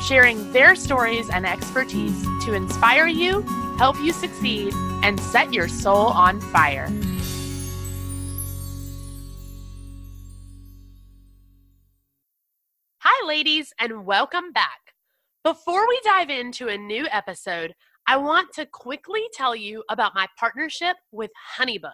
sharing their stories and expertise to inspire you, help you succeed, and set your soul on fire. Hi, ladies, and welcome back. Before we dive into a new episode, I want to quickly tell you about my partnership with Honeybook.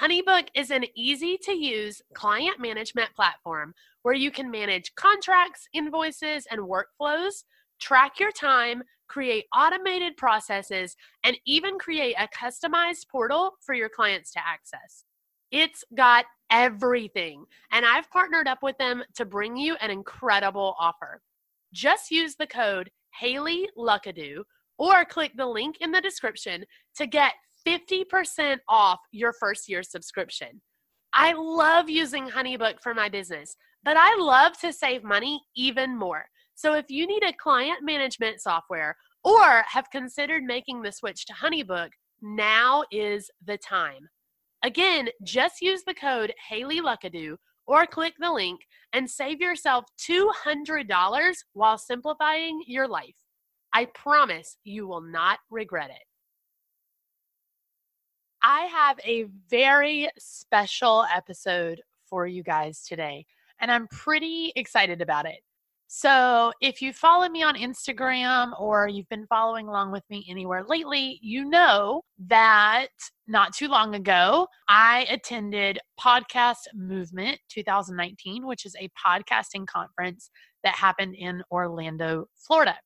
Honeybook is an easy to use client management platform where you can manage contracts, invoices, and workflows, track your time, create automated processes, and even create a customized portal for your clients to access. It's got everything, and I've partnered up with them to bring you an incredible offer. Just use the code Haley Luckadoo or click the link in the description to get 50% off your first year subscription. I love using Honeybook for my business, but I love to save money even more. So if you need a client management software or have considered making the switch to Honeybook, now is the time. Again, just use the code Haley Luckadoo or click the link and save yourself $200 while simplifying your life. I promise you will not regret it. I have a very special episode for you guys today, and I'm pretty excited about it. So, if you follow me on Instagram or you've been following along with me anywhere lately, you know that not too long ago, I attended Podcast Movement 2019, which is a podcasting conference that happened in Orlando, Florida.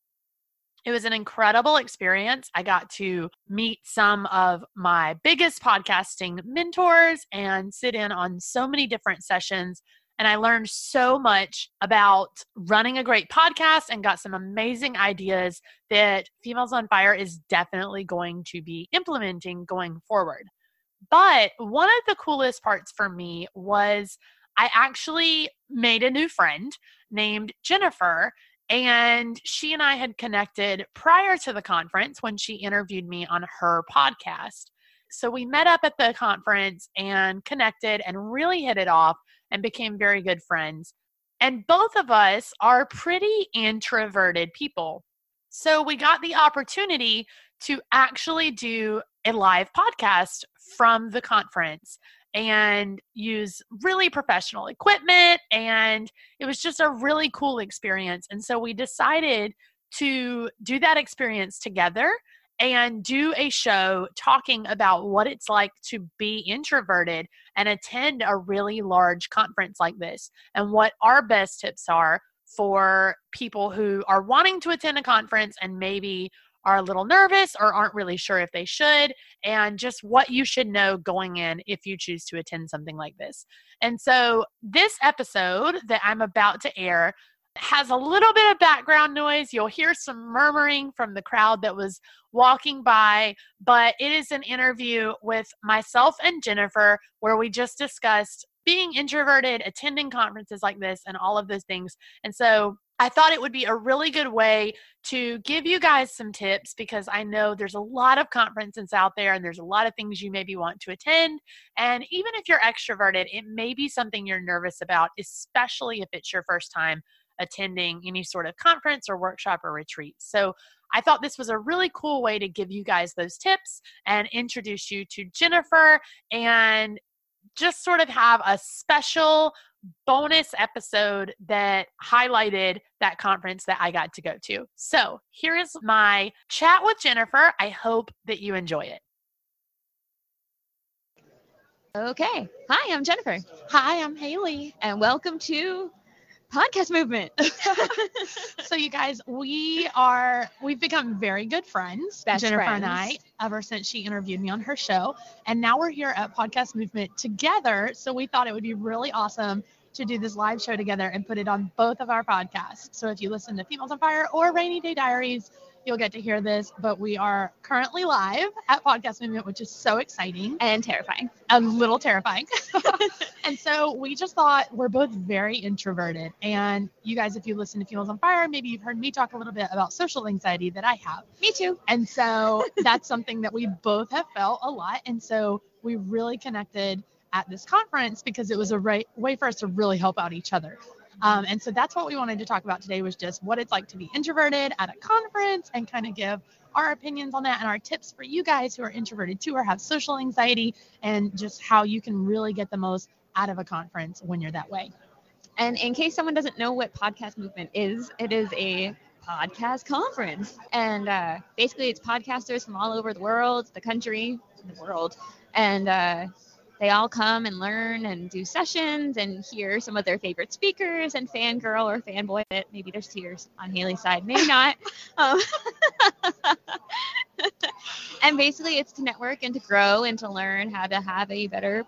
It was an incredible experience. I got to meet some of my biggest podcasting mentors and sit in on so many different sessions. And I learned so much about running a great podcast and got some amazing ideas that Females on Fire is definitely going to be implementing going forward. But one of the coolest parts for me was I actually made a new friend named Jenipher and she and I had connected prior to the conference when she interviewed me on her podcast. So we met up at the conference and connected and really hit it off and became very good friends. And both of us are pretty introverted people. So we got the opportunity to actually do a live podcast from the conference and use really professional equipment. And it was just a really cool experience. And so we decided to do that experience together and do a show talking about what it's like to be introverted and attend a really large conference like this and what our best tips are for people who are wanting to attend a conference and maybe are a little nervous or aren't really sure if they should, and just what you should know going in if you choose to attend something like this. And so, this episode that I'm about to air has a little bit of background noise. You'll hear some murmuring from the crowd that was walking by, but it is an interview with myself and Jenipher where we just discussed being introverted, attending conferences like this, and all of those things. And so I thought it would be a really good way to give you guys some tips because I know there's a lot of conferences out there and there's a lot of things you maybe want to attend. And even if you're extroverted, it may be something you're nervous about, especially if it's your first time attending any sort of conference or workshop or retreat. So I thought this was a really cool way to give you guys those tips and introduce you to Jenipher and just sort of have a special bonus episode that highlighted that conference that I got to go to. So here's my chat with Jenipher. I hope that you enjoy it. Okay. Hi, I'm Jenipher. Hi, I'm Haley. And welcome to Podcast Movement. so you guys, we are we've become very good friends, Best Jennifer friends. and I, ever since she interviewed me on her show. And now we're here at Podcast Movement together. So we thought it would be really awesome to do this live show together and put it on both of our podcasts. So if you listen to Females on Fire or Rainy Day Diaries, you'll get to hear this, but we are currently live at Podcast Movement, which is so exciting And terrifying. a little terrifying. and so we just thought we're both very introverted. And you guys, if you listen to Fuels on Fire, maybe you've heard me talk a little bit about social anxiety that I have. Me too. And so that's something that we both have felt a lot. And so we really connected at this conference because it was a right, way for us to really help out each other. Um, and so that's what we wanted to talk about today was just what it's like to be introverted at a conference and kind of give our opinions on that and our tips for you guys who are introverted too or have social anxiety and just how you can really get the most out of a conference when you're that way. And in case someone doesn't know what podcast movement is, it is a podcast conference. And uh, basically, it's podcasters from all over the world, the country, the world. And uh, they all come and learn and do sessions and hear some of their favorite speakers and fangirl or fanboy it. Maybe there's tears on Haley's side, maybe not. Um, and basically, it's to network and to grow and to learn how to have a better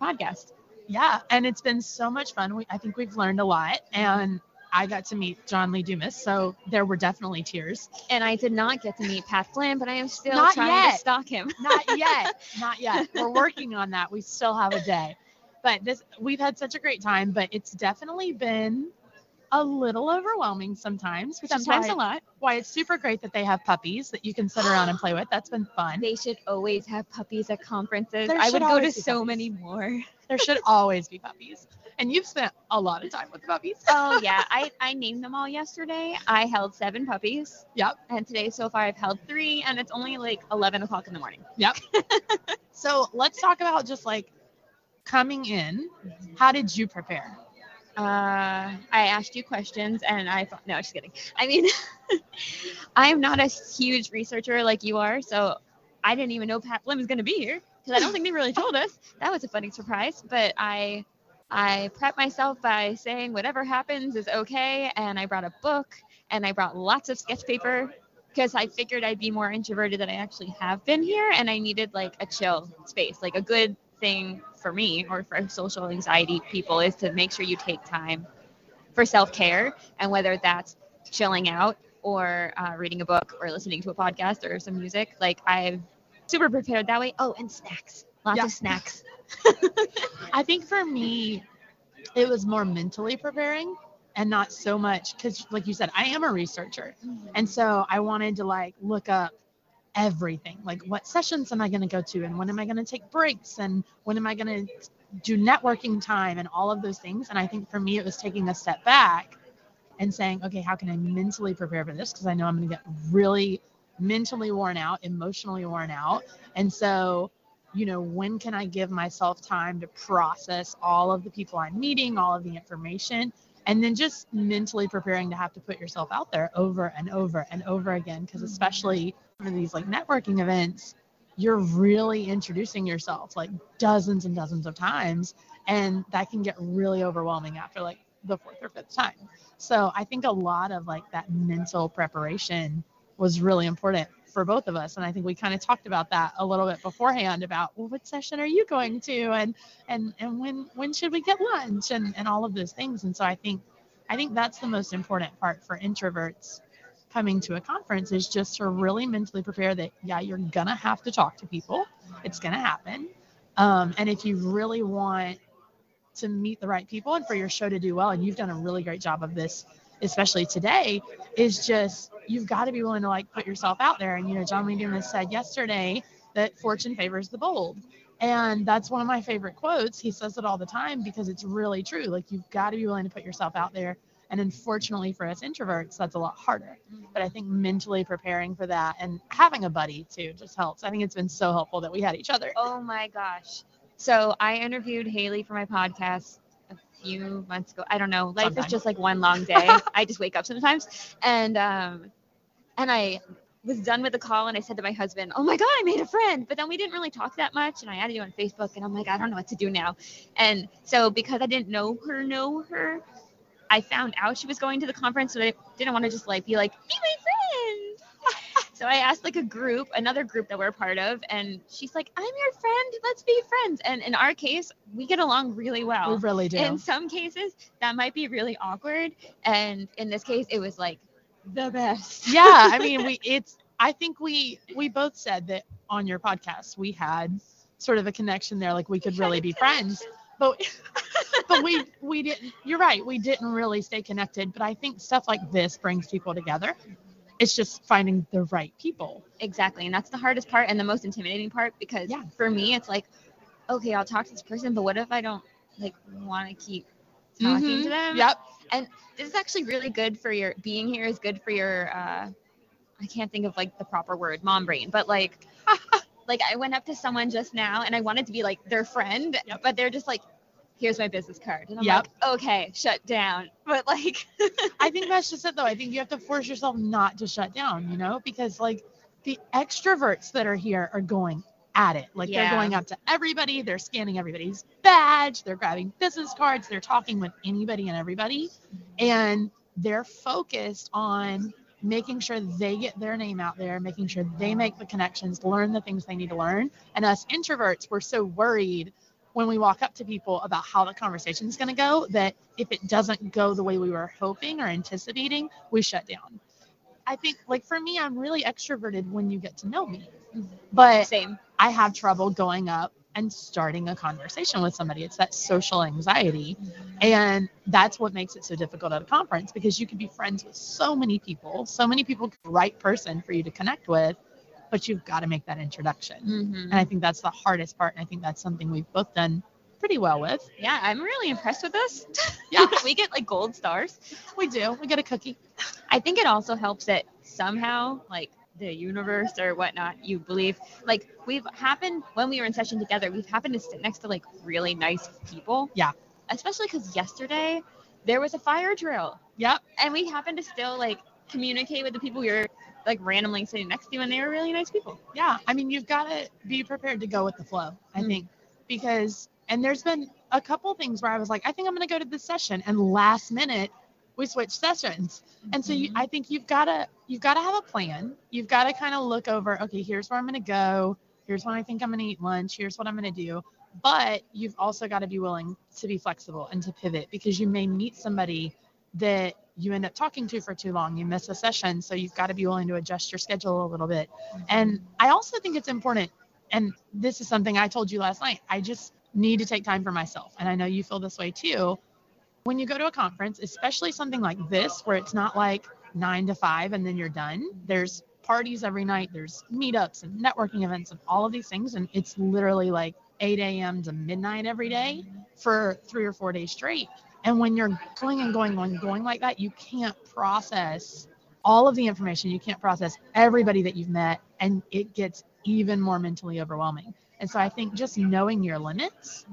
podcast. Yeah, and it's been so much fun. We, I think we've learned a lot, and I got to meet John Lee Dumas, so there were definitely tears. And I did not get to meet Pat Flynn, but I am still Not trying yet. to stalk him. Not yet, not yet. We're working on that. We still have a day, but this we've had such a great time. But it's definitely been a little overwhelming sometimes, which Sometimes is a lot. why it's super great that they have puppies that you can sit around and play with. That's been fun. They should always have puppies at conferences. There I would go to so puppies. many more. There should always be puppies, and you've spent a lot of time with the puppies. Oh yeah, I, I named them all yesterday. I held seven puppies. Yep. And today so far I've held three, and it's only like 11 o'clock in the morning. Yep. so let's talk about just like coming in. How did you prepare? Uh, I asked you questions, and I thought no, just kidding. I mean, I am not a huge researcher like you are, so I didn't even know Pat Flynn was going to be here because I don't think they really told us. That was a funny surprise, but I I prep myself by saying whatever happens is okay, and I brought a book and I brought lots of sketch paper because I figured I'd be more introverted than I actually have been here, and I needed like a chill space, like a good thing for me or for social anxiety people is to make sure you take time for self-care and whether that's chilling out or uh, reading a book or listening to a podcast or some music like i'm super prepared that way. Oh and snacks. Lots Yeah. of snacks I think for me, it was more mentally preparing and not so much because, like you said, I am a researcher. Mm-hmm. And so I wanted to like look up everything like what sessions am I going to go to and when am I going to take breaks and when am I going to do networking time and all of those things. And I think for me, it was taking a step back and saying, okay, how can I mentally prepare for this? Because I know I'm going to get really mentally worn out, emotionally worn out. And so, you know, when can I give myself time to process all of the people I'm meeting, all of the information, and then just mentally preparing to have to put yourself out there over and over and over again? Because mm-hmm. especially for these like networking events, you're really introducing yourself like dozens and dozens of times, and that can get really overwhelming after like the fourth or fifth time. So I think a lot of like that mental preparation was really important for both of us and i think we kind of talked about that a little bit beforehand about well what session are you going to? And and and when when should we get lunch? And and all of those things. And so i think i think that's the most important part for introverts coming to a conference is just to really mentally prepare that yeah you're gonna have to talk to people. It's gonna happen. Um, and if you really want to meet the right people and for your show to do well and you've done a really great job of this especially today is just you've got to be willing to like put yourself out there. And you know john lee dumas said yesterday that fortune favors the bold. And that's one of my favorite quotes. He says it all the time because it's really true. Like you've got to be willing to put yourself out there. And unfortunately for us introverts that's a lot harder. But i think mentally preparing for that and having a buddy too just helps. I think it's been so helpful that we had each other. Oh my gosh. So i interviewed haley for my podcast few months ago i don't know life is just like one long day i just wake up sometimes and um and i was done with the call and I said to my husband, "Oh my god, I made a friend." But then we didn't really talk that much, and I added you on Facebook, and I'm like, I don't know what to do now. And so because I didn't know her, know her, I found out she was going to the conference, so I didn't want to just like be like, "Be my friend." So I asked like a group, another group that we're part of, and she's like, "I'm your friend. Let's be friends." And in our case, we get along really well. we really do In some cases, that might be really awkward, and in this case, it was like the best. yeah i mean we it's i think we we both said that on your podcast we had sort of a connection there like we could really be friends but but we we didn't you're right we didn't really stay connected but i think stuff like this brings people together it's just finding the right people Exactly. And that's the hardest part and the most intimidating part because Yeah. for me, it's like, okay, I'll talk to this person, but what if I don't like want to keep talking to Mhm. them? yep And This is actually really good for your being here is good for your, uh, I can't think of like the proper word, mom brain, but like, like I went up to someone just now and I wanted to be like their friend, Yep. but they're just like, here's my business card. And I'm Yep. like, okay, shut down. But like, I think that's just it though. I think you have to force yourself not to shut down, you know, because like the extroverts that are here are going at it. Like Yeah. they're going up to everybody, they're scanning everybody's badge, they're grabbing business cards, they're talking with anybody and everybody. And they're focused on making sure they get their name out there, making sure they make the connections, learn the things they need to learn. And us introverts, we're so worried when we walk up to people about how the conversation is going to go that if it doesn't go the way we were hoping or anticipating, we shut down. I think, like for me, I'm really extroverted when you get to know me, mm-hmm. but same. I have trouble going up and starting a conversation with somebody. It's that social anxiety. Mm-hmm. And that's what makes it so difficult at a conference because you can be friends with so many people, so many people, the right person for you to connect with, but you've got to make that introduction. Mhm. And I think that's the hardest part. And I think that's something we've both done pretty well with. Yeah, I'm really impressed with us. Yeah. we get like gold stars. We do. We get a cookie. I think it also helps that somehow, like the universe or whatnot, you believe. Like we've happened when we were in session together, we've happened to sit next to like really nice people. Yeah. Especially because yesterday there was a fire drill, Yep. and we happened to still like communicate with the people we were like randomly sitting next to, you and they were really nice people. Yeah. I mean, you've got to be prepared to go with the flow, I Mm. think, because, and there's been a couple things where I was like, I think I'm going to go to this session. And last minute, we switched sessions. And so you, I think you've got to, you've got to have a plan. You've got to kind of look over, okay, here's where I'm going to go. Here's when I think I'm going to eat lunch. Here's what I'm going to do. But you've also got to be willing to be flexible and to pivot because you may meet somebody that you end up talking to for too long. You miss a session. So you've got to be willing to adjust your schedule a little bit. Mm-hmm. And I also think it's important, and this is something I told you last night. I just need to take time for myself. And I know you feel this way too. When you go to a conference, especially something like this, where it's not like nine to five and then you're done, there's parties every night, there's meetups and networking events and all of these things. And it's literally like 8 a.m. to midnight every day mm-hmm. for three or four days straight. And when you're going and going, and going like that, you can't process all of the information. You can't process everybody that you've met, and it gets even more mentally overwhelming. And so I think just knowing your limits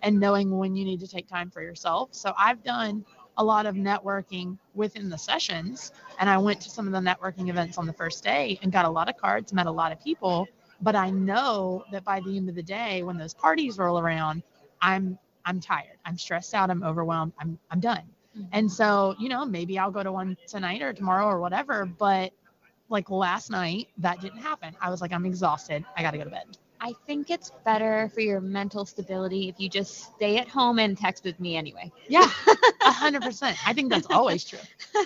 and knowing when you need to take time for yourself. So I've done a lot of networking within the sessions, and I went to some of the networking events on the first day and got a lot of cards, met a lot of people. But I know that by the end of the day, when those parties roll around, I'm I'm tired. I'm stressed out. I'm overwhelmed. I'm I'm done. Mm-hmm. And so, you know, maybe I'll go to one tonight or tomorrow or whatever. But like last night, that didn't happen. I was like, I'm exhausted. I got to go to bed. I think it's better for your mental stability if you just stay at home and text with me anyway. Yeah, a hundred percent. I think that's always true.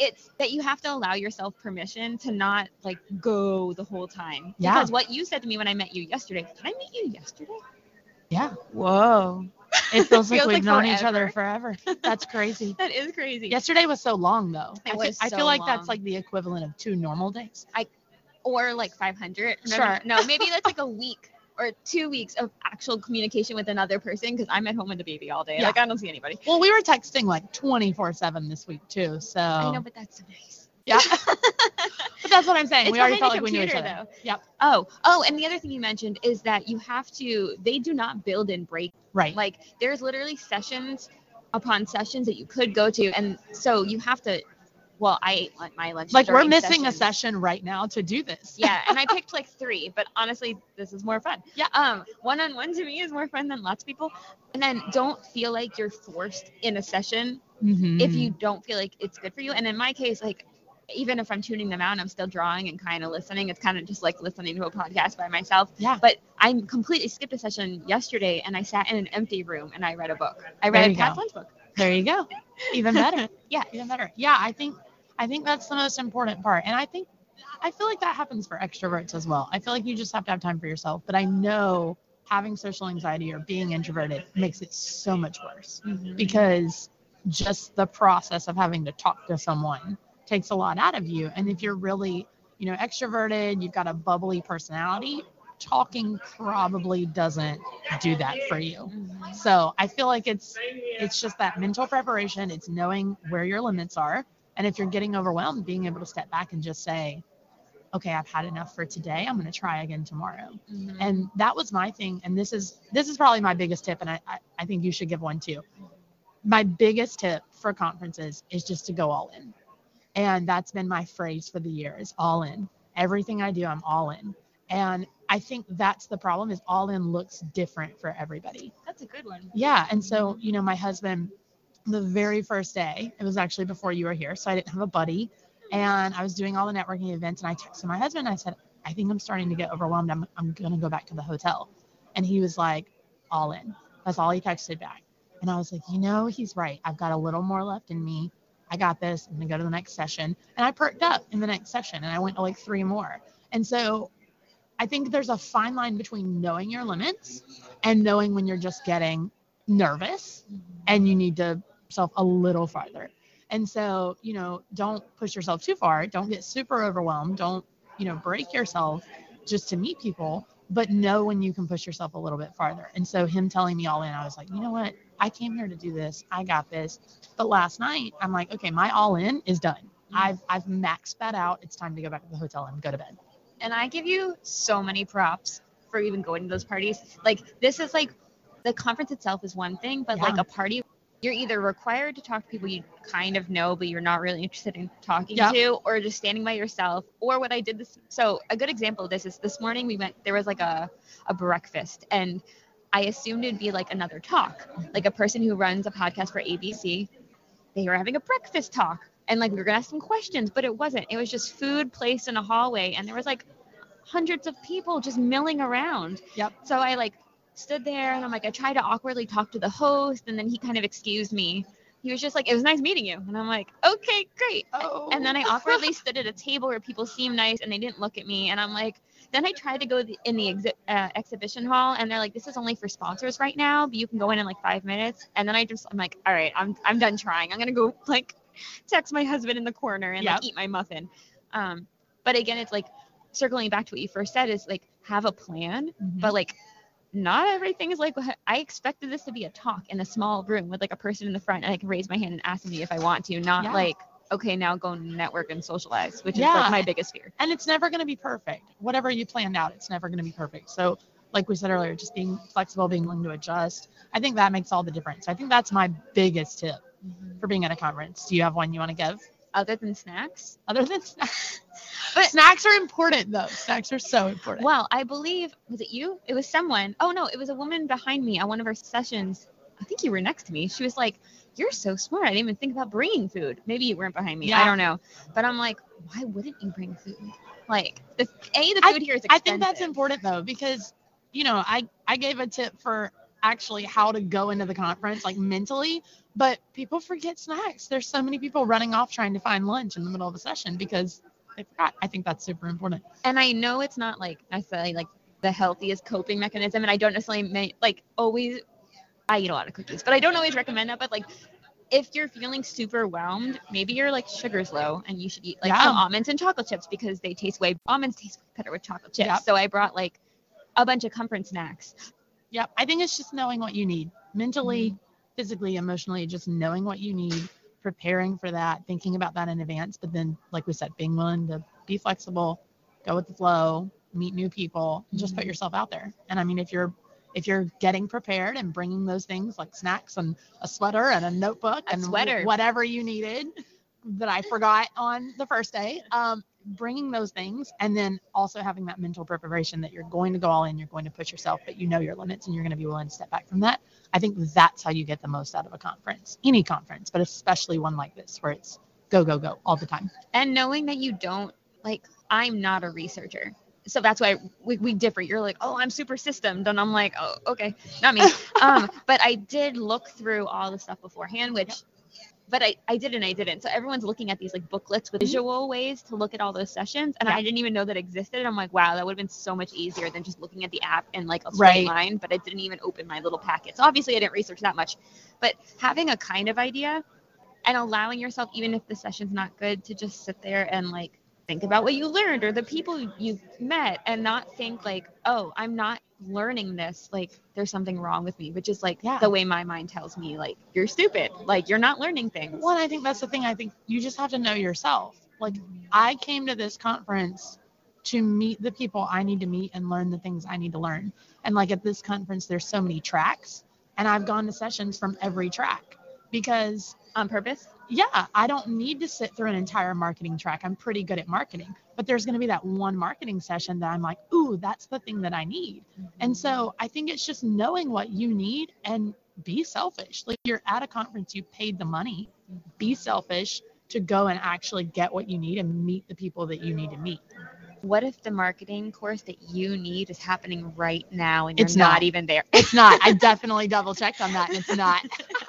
it's that you have to allow yourself permission to not like go the whole time. Yeah. Because what you said to me when I met you yesterday, did I meet you yesterday? Yeah. Whoa. It feels like Feels we've like known each other forever. That's crazy. That is crazy. Yesterday was so long though. It I, was I so feel like long. that's like the equivalent of two normal days. I or like 500. Sure. No, maybe that's like a week or two weeks of actual communication with another person because I'm at home with the baby all day. Yeah. Like I don't see anybody. Well, we were texting like 24 7 this week too. So I know, but that's so nice. yeah. that's what I'm saying. It's we already felt like we knew each other. though. Yep. Oh, oh, and the other thing you mentioned is that you have to. They do not build and break. Right. Like there's literally sessions upon sessions that you could go to, and so you have to. Well, I ate like my lunch. like we're missing a session right now to do this. Yeah, and I picked like three, but honestly, this is more fun. Yeah. Um, one on one to me is more fun than lots of people. And then don't feel like you're forced in a session Mhm. if you don't feel like it's good for you. And in my case, like even if I'm tuning them out I'm still drawing and kind of listening, it's kind of just like listening to a podcast by myself. Yeah. But I completely skipped a session yesterday and I sat in an empty room and I read a book. I read go. lunch book. There you go. Even better. Yeah. Even better. Yeah, I think I think that's the most important part. And I think I feel like that happens for extroverts as well. I feel like you just have to have time for yourself. But I know having social anxiety or being introverted makes it so much worse Mm-hmm. because just the process of having to talk to someone takes a lot out of you. And if you're really, you know, extroverted, you've got a bubbly personality, talking probably doesn't do that for you. Mhm. So I feel like it's it's just that mental preparation. It's knowing where your limits are, and if you're getting overwhelmed, being able to step back and just say, "Okay, I've had enough for today. I'm going to try again tomorrow." Mhm. And that was my thing. And this is this is probably my biggest tip, and I I, I think you should give one too. My biggest tip for conferences is just to go all in, and that's been my phrase for the year: is all in. Everything I do, I'm all in. And I think that's the problem is all in looks different for everybody. That's a good one. Yeah. And so, you know, my husband, the very first day, it was actually before you were here. So I didn't have a buddy. And I was doing all the networking events. And I texted my husband. And I said, I think I'm starting to get overwhelmed. I'm, I'm going to go back to the hotel. And he was like, all in. That's all he texted back. And I was like, you know, he's right. I've got a little more left in me. I got this. I'm going to go to the next session. And I perked up in the next session and I went to like three more. And so I think there's a fine line between knowing your limits and knowing when you're just getting nervous and you need to self a little farther. And so, you know, don't push yourself too far. Don't get super overwhelmed. Don't, you know, break yourself just to meet people, but know when you can push yourself a little bit farther. And so him telling me all in, I was like, you know what? I came here to do this. I got this. But last night, I'm like, okay, my all in is done. I've I've maxed that out. It's time to go back to the hotel and go to bed. and I give you so many props for even going to those parties. Like this is like the conference itself is one thing, but like a party, you're either required to talk to people you kind of know, but you're not really interested in talking Yep. to, or just standing by yourself. Or what I did this. So a good example of this is this morning we went. There was like a a breakfast, and I assumed it'd be like another talk, like a person who runs a podcast for ABC. They were having a breakfast talk. And like we were gonna ask some questions, but it wasn't. It was just food placed in a hallway, and there was like hundreds of people just milling around. Yep. So I like stood there and I'm like, I tried to awkwardly talk to the host, and then he kind of excused me. He was just like, It was nice meeting you. And I'm like, Okay, great. Oh. And then I awkwardly stood at a table where people seemed nice and they didn't look at me. And I'm like, then I tried to go in the exhi- uh, exhibition hall, and they're like, "This is only for sponsors right now, but you can go in in like five minutes." And then I just, I'm like, "All right, I'm, I'm done trying. I'm gonna go like text my husband in the corner and Yep. like eat my muffin." Um, but again, it's like circling back to what you first said is like have a plan, Mhm. but like not everything is like I expected this to be a talk in a small room with like a person in the front and I can raise my hand and ask me if I want to, not Yeah. like okay now go network and socialize, which is like my biggest fear. and it's never going to be perfect. Whatever you planned out, it's never going to be perfect. So, like we said earlier, just being flexible, being willing to adjust, I think that makes all the difference. I think that's my biggest tip mm-hmm. for being at a conference. Do you have one you want to give? Other than snacks, Other than snacks. But- snacks are important, though. Snacks are so important. Well, I believe was it you? It was someone. Oh no, it was a woman behind me on one of our sessions. I think you were next to me. She was like, "You're so smart. I didn't even think about bringing food. Maybe you weren't behind me. I don't know." But I'm like, why wouldn't you bring food? Like the a the I- food here is I think that's important though because you know I I gave a tip for actually how to go into the conference like mentally, but people forget snacks. There's so many people running off trying to find lunch in the middle of a session because they forgot. I think that's super important. And I know it's not like necessarily like the healthiest coping mechanism, and I don't necessarily ma- like always. I eat a lot of cookies, but I don't always recommend that. But like, if you're feeling super whelmed, maybe your like sugar's low, and you should eat like Yeah. some almonds and chocolate chips because they taste way almonds taste better with chocolate chips. Yep. So I brought like a bunch of conference snacks. Yep. I think it's just knowing what you need mentally, mm-hmm. Physically, emotionally, just knowing what you need, preparing for that, thinking about that in advance. But then, like we said, being willing to be flexible, go with the flow, meet new people, and just put Mhm. yourself out there. And I mean, if you're if you're getting prepared and bringing those things like snacks and a sweater and a notebook A and sweater. whatever you needed that I forgot on the first day, um, bringing those things and then also having that mental preparation that you're going to go all in, you're going to push yourself, but you know your limits and you're going to be willing to step back from that. I think that's how you get the most out of a conference, any conference, but especially one like this where it's go, go, go all the time. and knowing that you don't like i'm not a researcher so that's why we, we differ you're like oh i'm super systemed and i'm like oh okay not me um but i did look through all the stuff beforehand which but I, I did and I didn't. So everyone's looking at these like booklets with mm-hmm. visual ways to look at all those sessions. And Yeah. I didn't even know that existed. I'm like, wow, that would have been so much easier than just looking at the app in like a straight Right. line. But I didn't even open my little packet. So obviously I didn't research that much. But having a kind of idea and allowing yourself, even if the session's not good, to just sit there and like think about what you learned or the people you've met and not think like, oh, I'm not learning this. Like there's something wrong with me, which is like Yeah. the way my mind tells me, like, you're stupid. Like you're not learning things. Well, and I think that's the thing. I think you just have to know yourself. Like, mm-hmm. I came to this conference to meet the people I need to meet and learn the things I need to learn. And like at this conference, there's so many tracks, and I've gone to sessions from every track because, On purpose? Yeah, I don't need to sit through an entire marketing track. I'm pretty good at marketing, but there's going to be that one marketing session that I'm like, ooh, that's the thing that I need. And mm-hmm. so I think it's just knowing what you need and be selfish. Like you're at a conference, you paid the money, be mm-hmm. selfish to go and actually get what you need and meet the people that you need to meet. What if the marketing course that you need is happening right now and you're It's not, not. even there? It's not. I definitely double checked on that and it's not.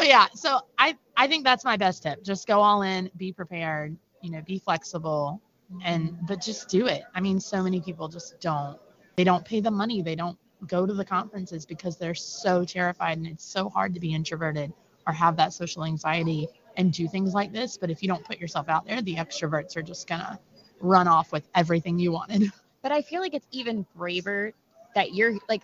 but yeah, so I I think that's my best tip. Just go all in, be prepared, you know, be flexible and but just do it. I mean, so many people just don't. They don't pay the money. They don't go to the conferences because they're so terrified and it's so hard to be introverted or have that social anxiety and do things like this. But if you don't put yourself out there, the extroverts are just gonna run off with everything you wanted. But I feel like it's even braver that you're like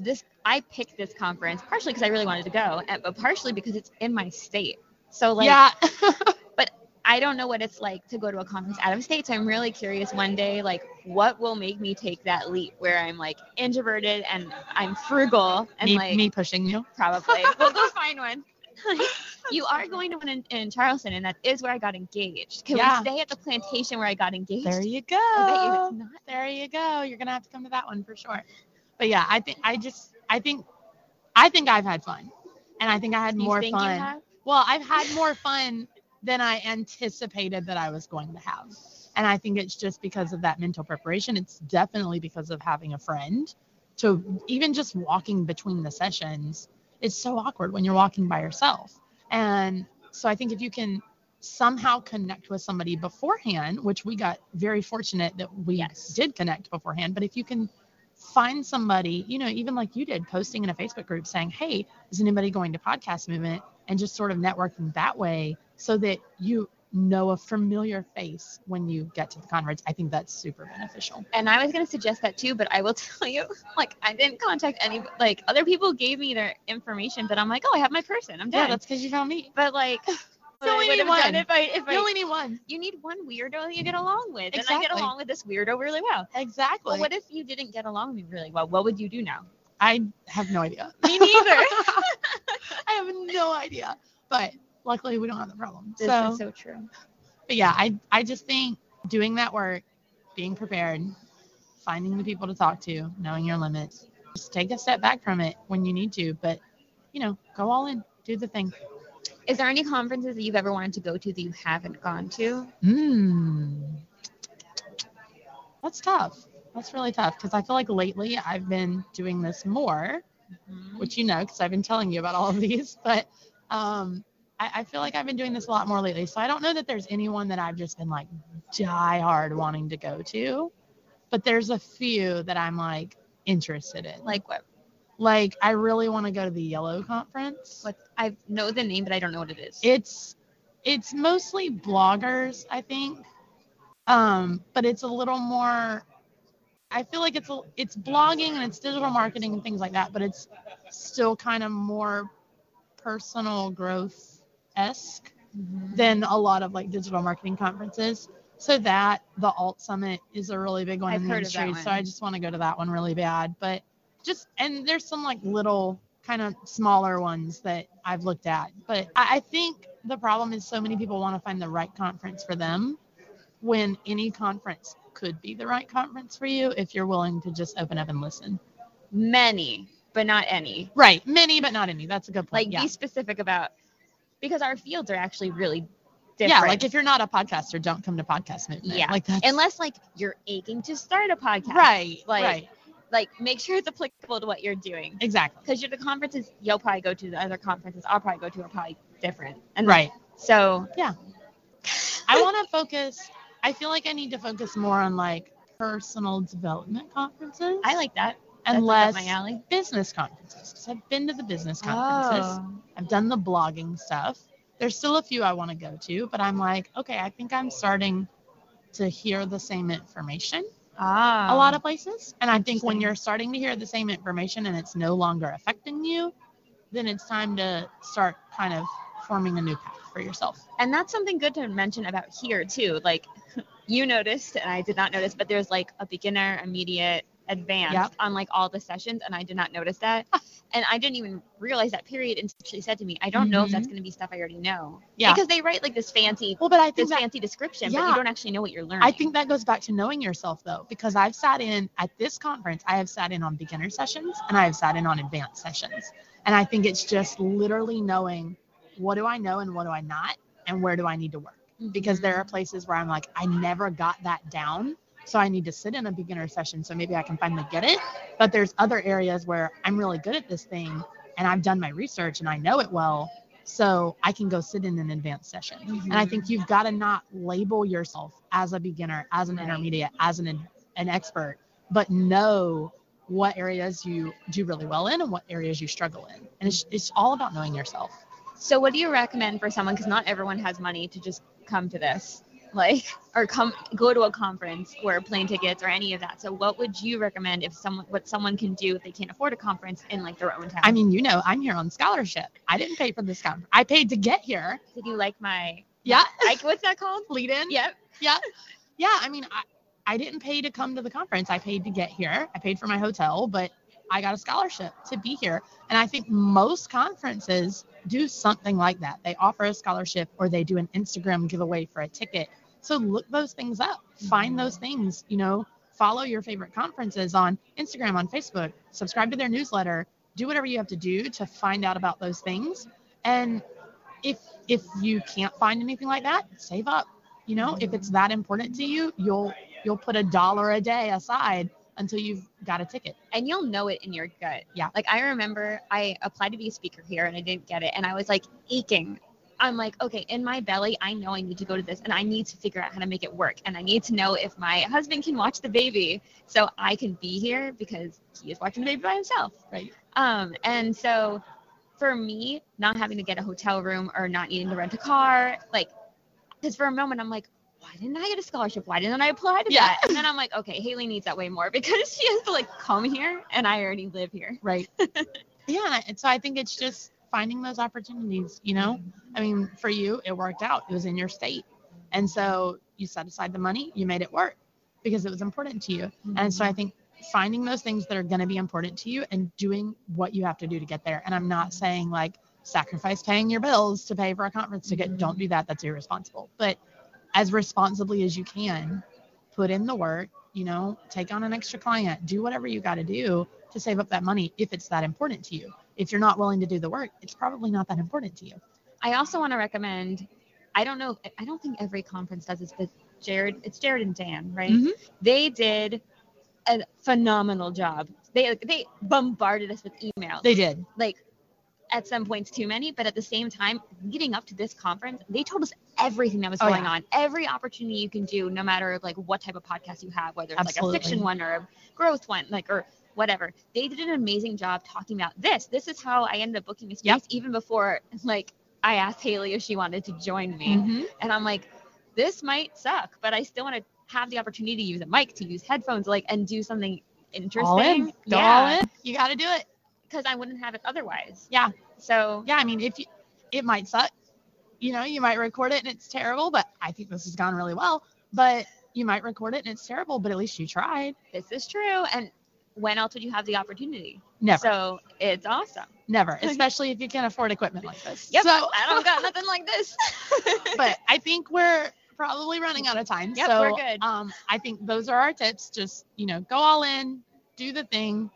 this. I picked this conference partially because I really wanted to go, but partially because it's in my state. So like, yeah. But I don't know what it's like to go to a conference out of state. So I'm really curious one day, like, what will make me take that leap where I'm like introverted and I'm frugal and me, like me pushing you. probably we'll go find one. you are going to one in, in Charleston, and that is where I got engaged. Can Yeah. we stay at the plantation where I got engaged? There you go. You. There you go. You're gonna have to come to that one for sure. But yeah, I think I just I think I think I've had fun, and I think I had You more fun. Well, I've had more fun than I anticipated that I was going to have, and I think it's just because of that mental preparation. It's definitely because of having a friend. To even just walking between the sessions, it's so awkward when you're walking by yourself, and so I think if you can somehow connect with somebody beforehand, which we got very fortunate that we Yes. did connect beforehand. But if you can find somebody, you know, even like you did, posting in a Facebook group saying, Hey, is anybody going to podcast movement? And just sort of networking that way so that you know a familiar face when you get to the conference. I think that's super beneficial. And I was gonna suggest that too, but I will tell you, like, I didn't contact any. Like, other people gave me their information, but I'm like, oh, I have my person. I'm Yeah, that's because you found me. but like, You only need one. if I if You I only need one. you need one weirdo that you get along with, and I get along with this weirdo really well. Exactly. But what if you didn't get along with me really well? What would you do now? I have no idea. Me neither. I have no idea. But luckily we don't have the problem. this so is so true. but yeah, I I just think doing that work, being prepared, finding the people to talk to, knowing your limits, just take a step back from it when you need to, but you know, go all in, do the thing. Is there any conferences that you've ever wanted to go to that you haven't gone to? Hmm. That's tough. That's really tough because I feel like lately I've been doing this more, which you know because I've been telling you about all of these. But um, I, I feel like I've been doing this a lot more lately. So I don't know that there's anyone that I've just been like die hard wanting to go to, but there's a few that I'm like interested in. Like what? Like I really want to go to the Yellow Conference. What? I know the name, but I don't know what it is. It's it's mostly bloggers, I think. Um, but it's a little more I feel like it's a, it's blogging and it's digital marketing and things like that, but it's still kind of more personal growth esque Mhm. than a lot of like digital marketing conferences. So that the Alt Summit is a really big one I've in the heard of that industry. So. I just want to go to that one really bad. But just and there's some like little kind of smaller ones that I've looked at. But I, I think the problem is so many people want to find the right conference for them when any conference could be the right conference for you if you're willing to just open up and listen. Many, but not any. Right. Many, but not any. That's a good point. Like yeah. be specific about because our fields are actually really different. yeah, like if you're not a podcaster, don't come to podcast movement. Yeah. Like that's unless like you're aching to start a podcast. right. like- right. Like make sure it's applicable to what you're doing. Exactly. Because you're the conferences you'll probably go to, the other conferences I'll probably go to are probably different. And Right. So yeah. I want to focus. I feel like I need to focus more on like personal development conferences I like that. and less up my alley. business conferences. 'Cause I've been to the business oh. conferences. Oh. I've done the blogging stuff. There's still a few I want to go to, but I'm like, okay, I think I'm starting to hear the same information Ah. a lot of places. And I think when you're starting to hear the same information and it's no longer affecting you, then it's time to start kind of forming a new path for yourself. And that's something good to mention about here too. Like you noticed, and I did not notice, but there's like a beginner, immediate, advanced Yep. on like all the sessions, and I did not notice that. and I didn't even realize that period until she said to me, I don't know if that's mm-hmm. going to be stuff I already know. Yeah. Because they write like this fancy, Well, but I think this that, fancy description, but you don't actually know what you're learning. I think that goes back to knowing yourself though, because I've sat in at this conference, I have sat in on beginner sessions and I have sat in on advanced sessions. And I think it's just literally knowing what do I know and what do I not, and where do I need to work. because there mm-hmm. are places where I'm like, I never got that down. So I need to sit in a beginner session so maybe I can finally get it. But there's other areas where I'm really good at this thing and I've done my research and I know it well. So I can go sit in an advanced session. And I think mm-hmm. you've got to not label yourself as a beginner, as an Right. intermediate, as an an expert, but know what areas you do really well in and what areas you struggle in. And it's, it's all about knowing yourself. So, what do you recommend for someone? Because not everyone has money to just come to this, like, or come go to a conference or plane tickets or any of that. So, what would you recommend if someone, what someone can do if they can't afford a conference in like their own town? I mean, you know, I'm here on scholarship. I didn't pay for this conference. I paid to get here. did you like my? Yeah. Like, what's that called? Lead in. Yep. Yeah. Yeah. I mean, I, I didn't pay to come to the conference. I paid to get here. I paid for my hotel, but I got a scholarship to be here. And I think most conferences do something like that. They offer a scholarship or they do an Instagram giveaway for a ticket. So look those things up. Find those mm-hmm. things, you know, follow your favorite conferences on Instagram, on Facebook, subscribe to their newsletter, do whatever you have to do to find out about those things. And if if you can't find anything like that, save up. You know, if it's that important to you, you'll you'll put a dollar a day aside until you've got a ticket. and you'll know it in your gut. Yeah. Like I remember I applied to be a speaker here and I didn't get it and I was like aching. I'm like, okay, in my belly, I know I need to go to this and I need to figure out how to make it work. And I need to know if my husband can watch the baby so I can be here because he is watching the baby by himself. Right. Um, and so for me, not having to get a hotel room or not needing to rent a car, like, because for a moment I'm like, why didn't I get a scholarship? Why didn't I apply to Yeah. that? And then I'm like, okay, Haley needs that way more because she has to like come here and I already live here. Right. yeah. and And so I think it's just finding those opportunities, you know? I mean, for you, it worked out. It was in your state. And so you set aside the money, you made it work because it was important to you. And so I mm-hmm. think finding those things that are going to be important to you and doing what you have to do to get there. And I'm not saying like sacrifice paying your bills to pay for a conference ticket. Mm-hmm. Don't do that. That's irresponsible. But as responsibly as you can, put in the work, you know, take on an extra client, do whatever you got to do to save up that money if it's that important to you. If you're not willing to do the work, it's probably not that important to you. I also want to recommend. I don't know. I don't think every conference does this, but Jared, it's Jared and Dan, right? Mhm. They did a phenomenal job. They they bombarded us with emails. They did. like at some points too many, but at the same time, leading up to this conference, they told us everything that was Oh, going yeah. on, every opportunity you can do, no matter like what type of podcast you have, whether it's like a fiction one or a growth one, like or whatever. They did an amazing job talking about this. This is how I ended up booking a space Yep. even before like I asked Haley if she wanted to join me. Mhm. And I'm like, this might suck, but I still want to have the opportunity to use a mic, to use headphones, like and do something interesting. All in. Yeah. all in. You got to do it. Because I wouldn't have it otherwise. Yeah. So yeah, I mean, if you, it might suck, you know, you might record it and it's terrible, but I think this has gone really well. But you might record it and it's terrible, but at least you tried. this is true. And when else would you have the opportunity? Never, So it's awesome. never, especially if you can't afford equipment like this. Yep. So, I don't got nothing like this. but I think we're probably running out of time. Yep, so, we're good. Um, I think those are our tips. Just you know, go all in, do the thing.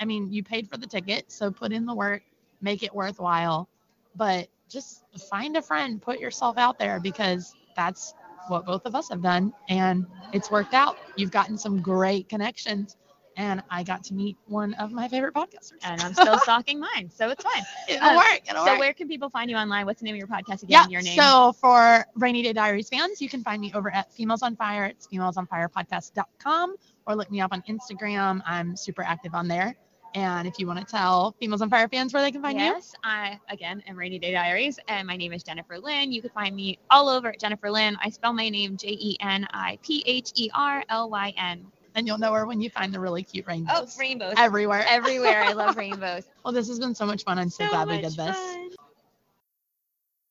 I mean, you paid for the ticket, so put in the work, make it worthwhile. But just find a friend, put yourself out there because that's what both of us have done, and it's worked out. You've gotten some great connections, and I got to meet one of my favorite podcasters. And I'm still stalking mine, so it's fine. It'll Um, work. It'll So work. where can people find you online? What's the name of your podcast again? Yeah. Your name. So for Rainy Day Diaries fans, you can find me over at Females on Fire. It's femalesonfirepodcast.com or look me up on Instagram. I'm super active on there. And if you want to tell Females on Fire fans where they can find you, yes, I again am Rainy Day Diaries, and my name is Jenipher Lyn. You can find me all over at Jenipher Lyn. I spell my name J E N I P H E R L Y N. and you'll know her when you find the really cute rainbows. Oh, rainbows rainbows everywhere. everywhere. I love rainbows. Well, this has been so much fun. I'm so, glad we did much this. fun.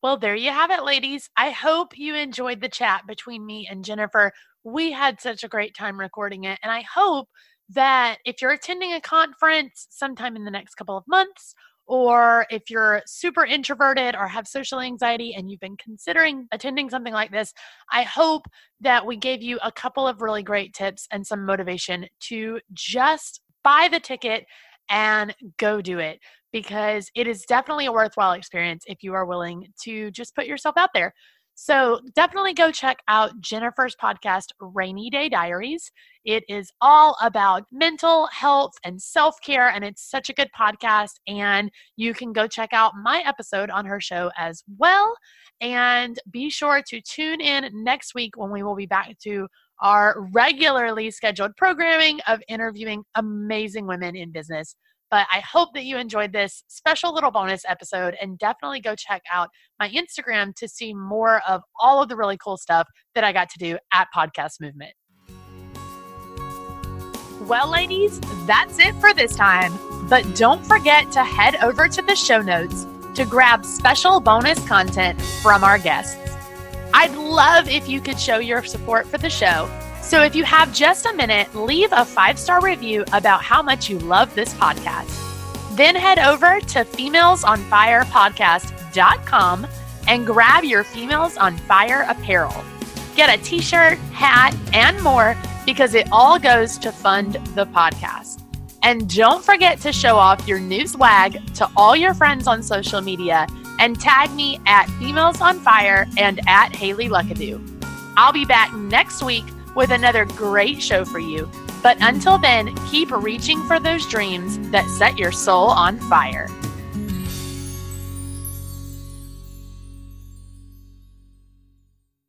Well, there you have it, ladies. I hope you enjoyed the chat between me and Jenipher. We had such a great time recording it. And I hope that if you're attending a conference sometime in the next couple of months, or if you're super introverted or have social anxiety and you've been considering attending something like this, I hope that we gave you a couple of really great tips and some motivation to just buy the ticket and go do it because it is definitely a worthwhile experience if you are willing to just put yourself out there. So definitely go check out Jenipher's podcast, Rainy Day Diaries. It is all about mental health and self care, and it's such a good podcast. And you can go check out my episode on her show as well. And be sure to tune in next week when we will be back to our regularly scheduled programming of interviewing amazing women in business. But I hope that you enjoyed this special little bonus episode and definitely go check out my Instagram to see more of all of the really cool stuff that I got to do at Podcast Movement. Well, ladies, that's it for this time. But don't forget to head over to the show notes to grab special bonus content from our guests. I'd love if you could show your support for the show. So if you have just a minute, leave a five star review about how much you love this podcast. Then head over to femalesonfirepodcast.com and grab your Females on Fire apparel. Get a t shirt, hat, and more because it all goes to fund the podcast. And don't forget to show off your new swag to all your friends on social media and tag me at Females on Fire and at Haley Luckadoo. I'll be back next week with another great show for you. But until then, keep reaching for those dreams that set your soul on fire.